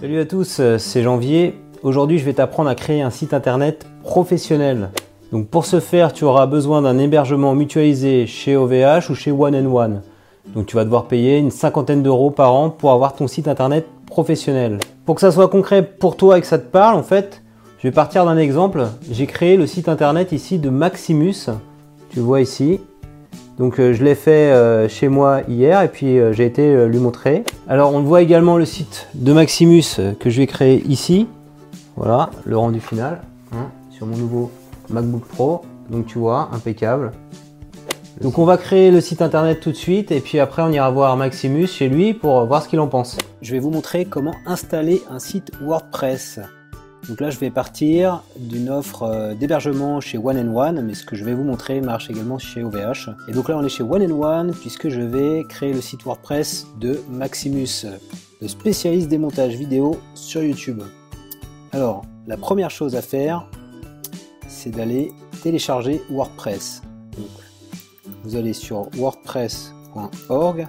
Salut à tous, euh, c'est Janvier. Aujourd'hui, je vais t'apprendre à créer un site internet professionnel. Donc pour ce faire, tu auras besoin d'un hébergement mutualisé chez OVH ou chez One and One. Donc tu vas devoir payer une cinquantaine d'euros par an pour avoir ton site internet professionnel. Pour que ça soit concret pour toi et que ça te parle, en fait, je vais partir d'un exemple. J'ai créé le site internet ici de Maximus. Tu vois ici. Donc euh, je l'ai fait euh, chez moi hier et puis euh, j'ai été lui montrer. Alors on voit également le site de Maximus que je vais créer ici. Voilà le rendu final hein, sur mon nouveau MacBook Pro. Donc tu vois, impeccable. Donc on va créer le site internet tout de suite et puis après on ira voir Maximus chez lui pour voir ce qu'il en pense. Je vais vous montrer comment installer un site WordPress. Donc là, je vais partir d'une offre euh, d'hébergement chez One One, mais ce que je vais vous montrer marche également chez OVH. Et donc là, on est chez One One puisque je vais créer le site WordPress de Maximus, le spécialiste des montages vidéo sur YouTube. Alors, la première chose à faire, c'est d'aller télécharger WordPress. vous allez sur wordpress.org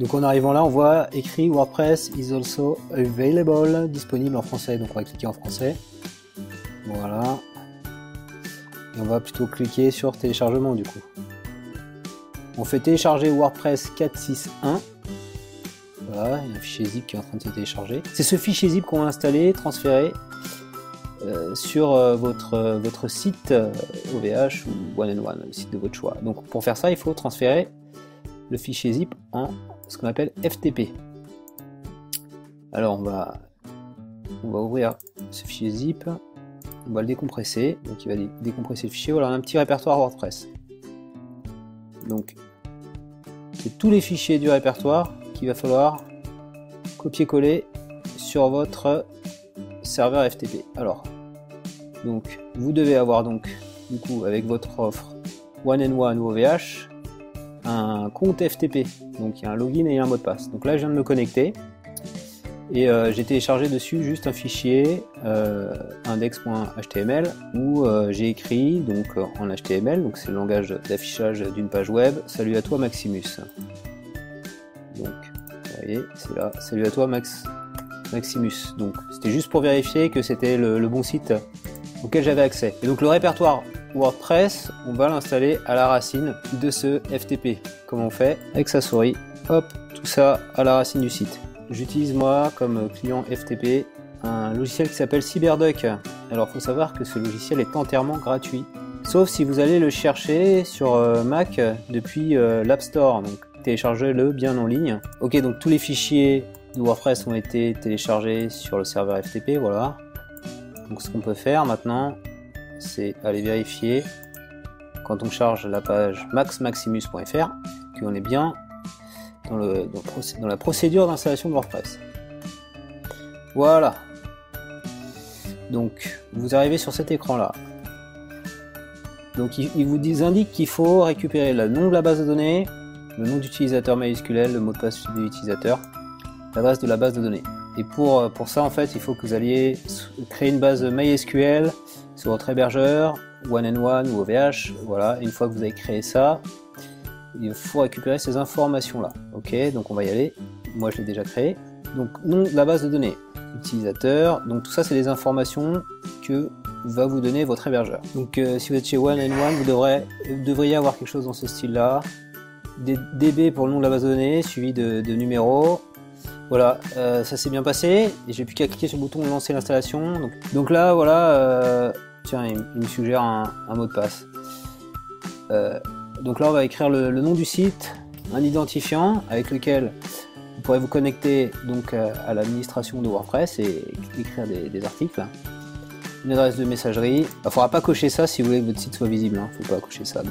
donc en arrivant là, on voit écrit WordPress is also available, disponible en français. Donc on va cliquer en français. Voilà. Et on va plutôt cliquer sur téléchargement du coup. On fait télécharger WordPress 461. Voilà, il y a un fichier zip qui est en train de se télécharger. C'est ce fichier zip qu'on va installer, transférer euh, sur euh, votre, euh, votre site OVH ou One and One, le site de votre choix. Donc pour faire ça, il faut transférer le fichier zip en ce qu'on appelle FTP. Alors on va, on va ouvrir ce fichier zip, on va le décompresser, donc il va décompresser le fichier. Voilà, un petit répertoire WordPress. Donc c'est tous les fichiers du répertoire qu'il va falloir copier-coller sur votre serveur FTP. Alors, donc vous devez avoir donc du coup avec votre offre One and One ou OVH un compte FTP. Donc il y a un login et un mot de passe. Donc là, je viens de me connecter et euh, j'ai téléchargé dessus juste un fichier euh, index.html où euh, j'ai écrit donc en HTML, donc c'est le langage d'affichage d'une page web. Salut à toi Maximus. Donc vous voyez, c'est là. Salut à toi Max Maximus. Donc c'était juste pour vérifier que c'était le, le bon site auquel j'avais accès. Et donc le répertoire WordPress, on va l'installer à la racine de ce FTP. Comment on fait Avec sa souris, hop, tout ça à la racine du site. J'utilise moi comme client FTP un logiciel qui s'appelle CyberDuck. Alors faut savoir que ce logiciel est entièrement gratuit. Sauf si vous allez le chercher sur euh, Mac depuis euh, l'App Store. Donc téléchargez-le bien en ligne. Ok, donc tous les fichiers de WordPress ont été téléchargés sur le serveur FTP, voilà. Donc ce qu'on peut faire maintenant, c'est aller vérifier quand on charge la page maxmaximus.fr qu'on est bien dans, la procédure d'installation de WordPress. Voilà. Donc, vous arrivez sur cet écran-là. Donc, il, vous indique qu'il faut récupérer le nom de la base de données, le nom d'utilisateur majuscule, le mot de passe de l'utilisateur, l'adresse de la base de données. Et pour, pour ça, en fait, il faut que vous alliez créer une base MySQL sur votre hébergeur, One and One ou OVH. Voilà, une fois que vous avez créé ça, il faut récupérer ces informations-là. Ok, donc on va y aller. Moi, je l'ai déjà créé. Donc, nom de la base de données, utilisateur. Donc, tout ça, c'est les informations que va vous donner votre hébergeur. Donc, euh, si vous êtes chez One and One, vous, devrez, devriez avoir quelque chose dans ce style-là. DB pour le nom de la base de données, suivi de, de numéro. Voilà, euh, ça s'est bien passé. J'ai plus qu'à cliquer sur le bouton lancer l'installation. Donc, là, voilà, euh, tiens, il, me suggère un, mot de passe. Euh, donc là, on va écrire le, nom du site, un identifiant avec lequel vous pourrez vous connecter donc à l'administration de WordPress et écrire des, articles. Une adresse de messagerie. Il ne faudra pas cocher ça si vous voulez que votre site soit visible. Il hein. ne faut pas cocher ça.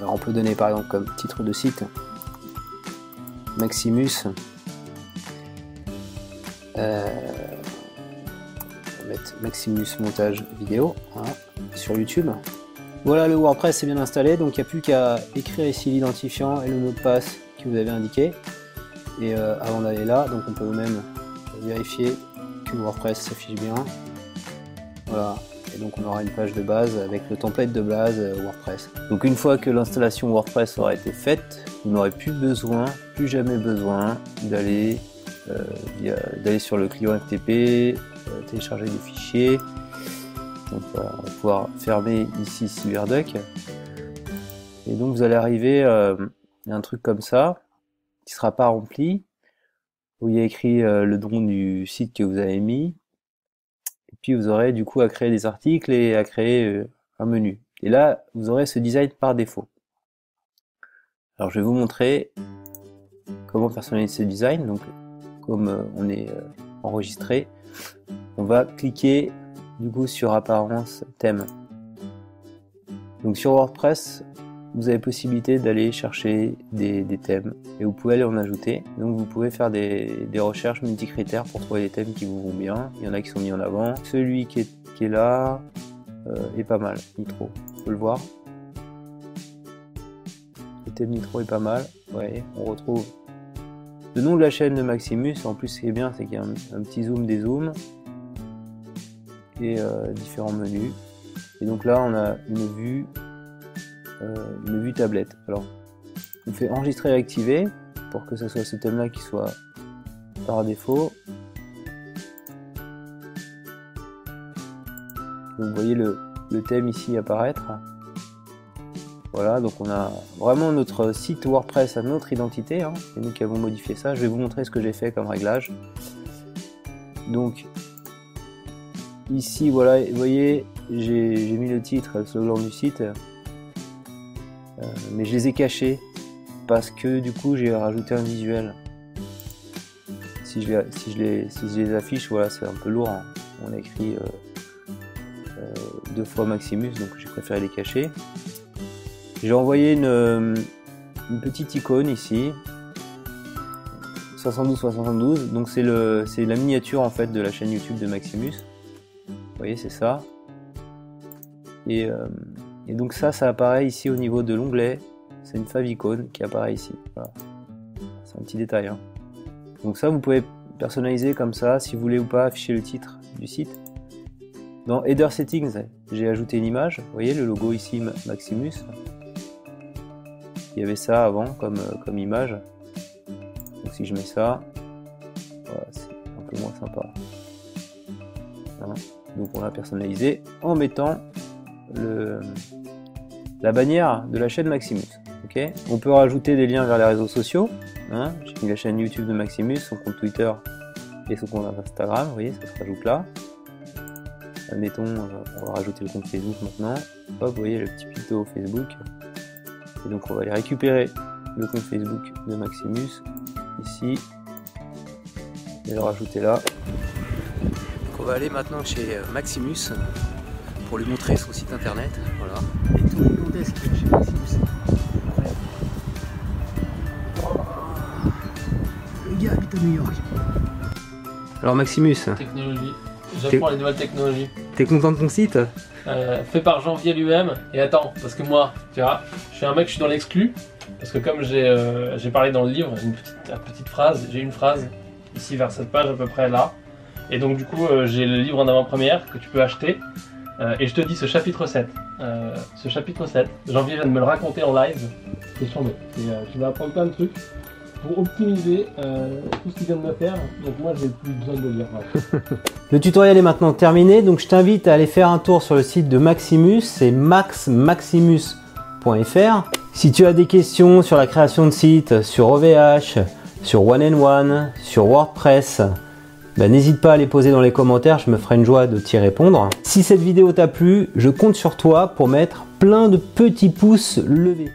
On peut donner par exemple comme titre de site Maximus euh, on va mettre Maximus montage vidéo sur YouTube. Voilà, le WordPress est bien installé, donc il n'y a plus qu'à écrire ici l'identifiant et le mot de passe que vous avez indiqué. Et euh, avant d'aller là, donc on peut même vérifier que WordPress s'affiche bien. Voilà, et donc on aura une page de base avec le template de base euh, WordPress. Donc une fois que l'installation WordPress aura été faite, vous n'aurez plus besoin, plus jamais besoin d'aller d'aller sur le client FTP, télécharger des fichiers. On va pouvoir fermer ici CyberDuck. Et donc vous allez arriver à un truc comme ça, qui sera pas rempli, où il y a écrit le nom du site que vous avez mis. Et puis vous aurez du coup à créer des articles et à créer un menu. Et là, vous aurez ce design par défaut. Alors je vais vous montrer comment personnaliser ce design. Comme euh, on est euh, enregistré, on va cliquer du coup sur apparence thème. Donc sur WordPress, vous avez possibilité d'aller chercher des, thèmes et vous pouvez aller en ajouter. Donc vous pouvez faire des, recherches multi-critères pour trouver des thèmes qui vous vont bien. Il y en a qui sont mis en avant. Celui qui est, là euh, est pas mal, Nitro. Vous pouvez le voir. Nitro est pas mal. Ouais, on retrouve le nom de la chaîne de Maximus. En plus, ce qui est bien, c'est qu'il y a un, petit zoom des zooms et euh, différents menus. Et donc là, on a une vue, euh, une vue tablette. Alors, on fait enregistrer et activer pour que ce soit ce thème-là qui soit par défaut. vous voyez le thème ici apparaître. Voilà, donc on a vraiment notre site WordPress à notre identité. Hein. C'est nous qui avons modifié ça. Je vais vous montrer ce que j'ai fait comme réglage. Donc ici, voilà, vous voyez, j'ai mis le titre, le slogan du site, euh, mais je les ai cachés parce que du coup j'ai rajouté un visuel. Si je, les, affiche, voilà, c'est un peu lourd. Hein. On a écrit euh, euh, deux fois Maximus, donc j'ai préféré les cacher. J'ai envoyé une, petite icône ici. 72-72, donc c'est la miniature en fait de la chaîne YouTube de Maximus. Vous voyez, c'est ça. Et, euh, donc ça, ça apparaît ici au niveau de l'onglet. C'est une favicon qui apparaît ici. C'est un petit détail. Hein. Donc ça, vous pouvez personnaliser comme ça, si vous voulez ou pas afficher le titre du site. Dans Header Settings, j'ai ajouté une image. Vous voyez le logo ici Maximus. Il y avait ça avant comme, euh, comme image. Donc si je mets ça, c'est un peu moins sympa. Donc on l'a personnalisé en mettant le, la bannière de la chaîne Maximus. on peut rajouter des liens vers les réseaux sociaux. Hein. J'ai mis la chaîne YouTube de Maximus, son compte Twitter et son compte Instagram. Vous voyez, ça se rajoute là. Admettons, on va rajouter le compte Facebook maintenant. Hop, vous voyez le petit picto Facebook donc on va aller récupérer le compte Facebook de Maximus ici et le rajouter là. on va aller maintenant chez euh, Maximus pour lui montrer son site internet. Voilà. Et tout le est chez Maximus. Le gars habite à New York. Alors Maximus. Technologie. J'apprends les nouvelles technologies. T'es content de ton site? Euh, Fait par Janvier lui-même. Et attends, parce que moi, tu vois, je suis un mec, je suis dans l'exclu. Parce que comme j'ai euh, parlé dans le livre, une petite, phrase, j'ai une phrase ici vers cette page à peu près là. Et donc du coup, euh, j'ai le livre en avant-première que tu peux acheter. et je te dis ce chapitre 7. ce chapitre 7, Janvier vient de me le raconter en live. C'est. Et tu vas apprendre plein de trucs optimiser euh, tout ce qu'il vient de me faire. Donc moi, j'ai plus besoin de le lire. le tutoriel est maintenant terminé, donc je t'invite à aller faire un tour sur le site de Maximus, c'est maxmaximus.fr. Si tu as des questions sur la création de sites, sur OVH, sur One and One, sur WordPress, ben, n'hésite pas à les poser dans les commentaires, je me ferai une joie de t'y répondre. Si cette vidéo t'a plu, je compte sur toi pour mettre plein de petits pouces levés.